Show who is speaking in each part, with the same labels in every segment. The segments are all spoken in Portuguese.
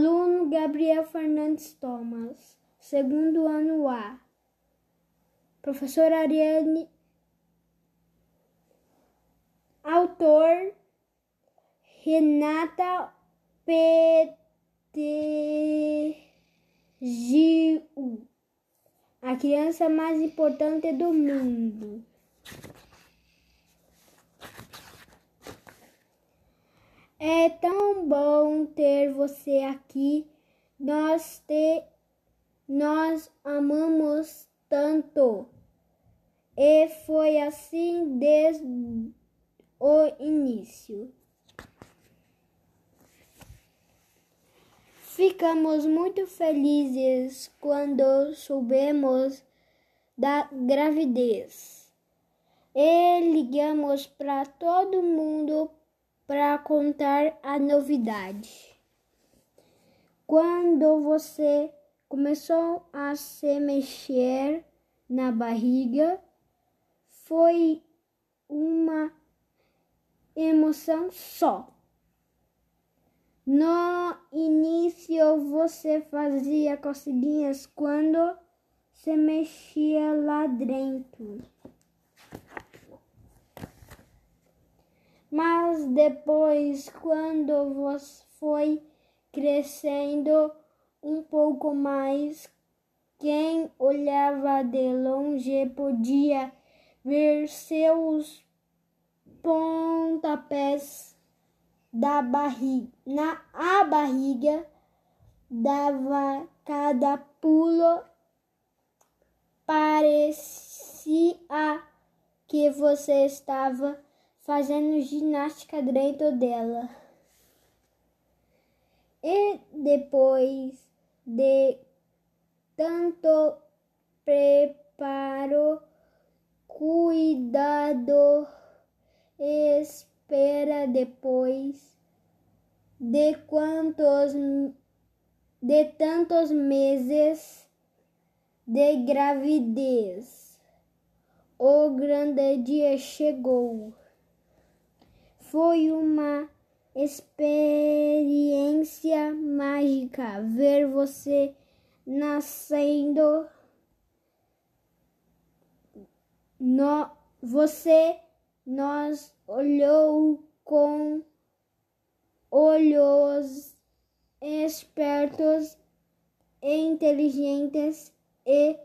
Speaker 1: Aluno Gabriel Fernandes Thomas, segundo ano A. Professor Ariane. Autor Renata Gil, a criança mais importante do mundo. É tão bom ter você aqui. Nós te nós amamos tanto. E foi assim desde o início. Ficamos muito felizes quando soubemos da gravidez e ligamos para todo mundo para contar a novidade. Quando você começou a se mexer na barriga, foi uma emoção só. No início você fazia coceguinhas quando se mexia lá dentro. Mas depois, quando você foi crescendo um pouco mais, quem olhava de longe podia ver seus pontapés da barriga, na a barriga dava cada pulo. Parecia que você estava fazendo ginástica dentro dela. E depois de tanto preparo, cuidado, espera depois de quantos de tantos meses de gravidez. O grande dia chegou. Foi uma experiência mágica ver você nascendo. No, você nos olhou com olhos espertos e inteligentes e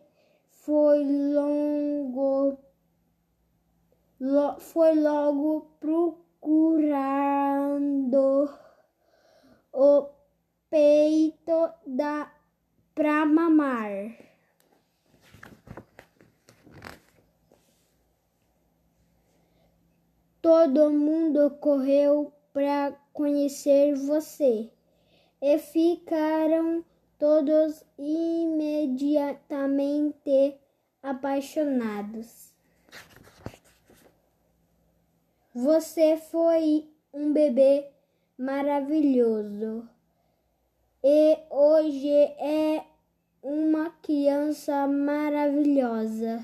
Speaker 1: foi longo lo, foi logo procurando da pra mamar. Todo mundo correu para conhecer você e ficaram todos imediatamente apaixonados. Você foi um bebê maravilhoso e hoje é uma criança maravilhosa.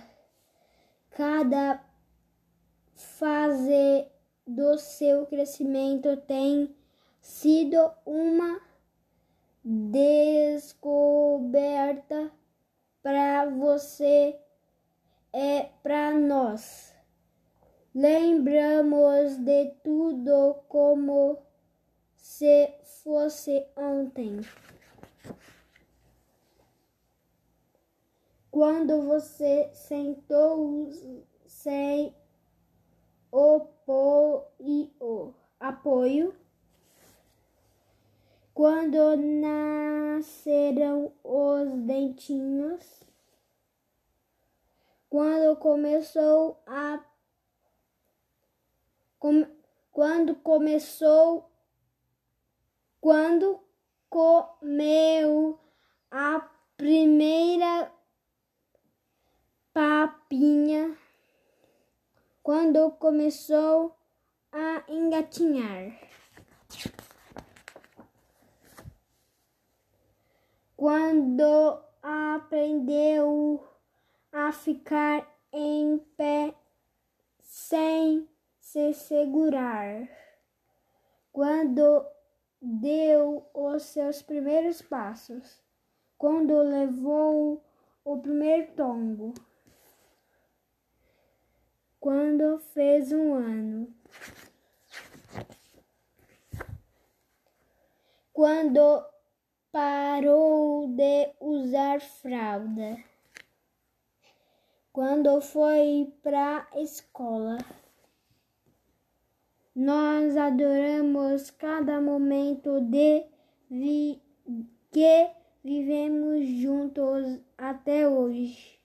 Speaker 1: Cada fase do seu crescimento tem sido uma descoberta para você é para nós. Lembramos de tudo como se fosse ontem. Quando você sentou sem apoio, apoio quando nasceram os dentinhos, quando começou a com, quando começou quando comeu a primeira papinha quando começou a engatinhar. Quando aprendeu a ficar em pé sem se segurar. Quando deu os seus primeiros passos, quando levou o primeiro tombo, quando fez um ano, quando parou de usar fralda, quando foi para a escola. Nós adoramos cada momento de vi que vivemos juntos até hoje.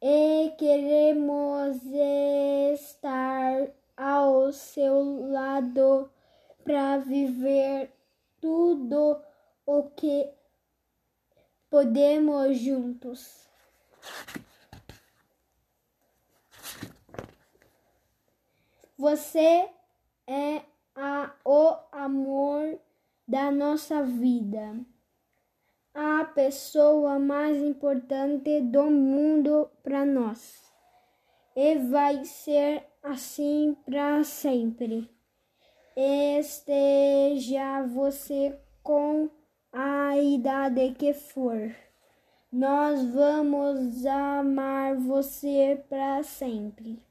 Speaker 1: E queremos estar ao seu lado para viver tudo o que podemos juntos. Você é a, o amor da nossa vida, a pessoa mais importante do mundo para nós. E vai ser assim para sempre. Esteja você com a idade que for. Nós vamos amar você para sempre.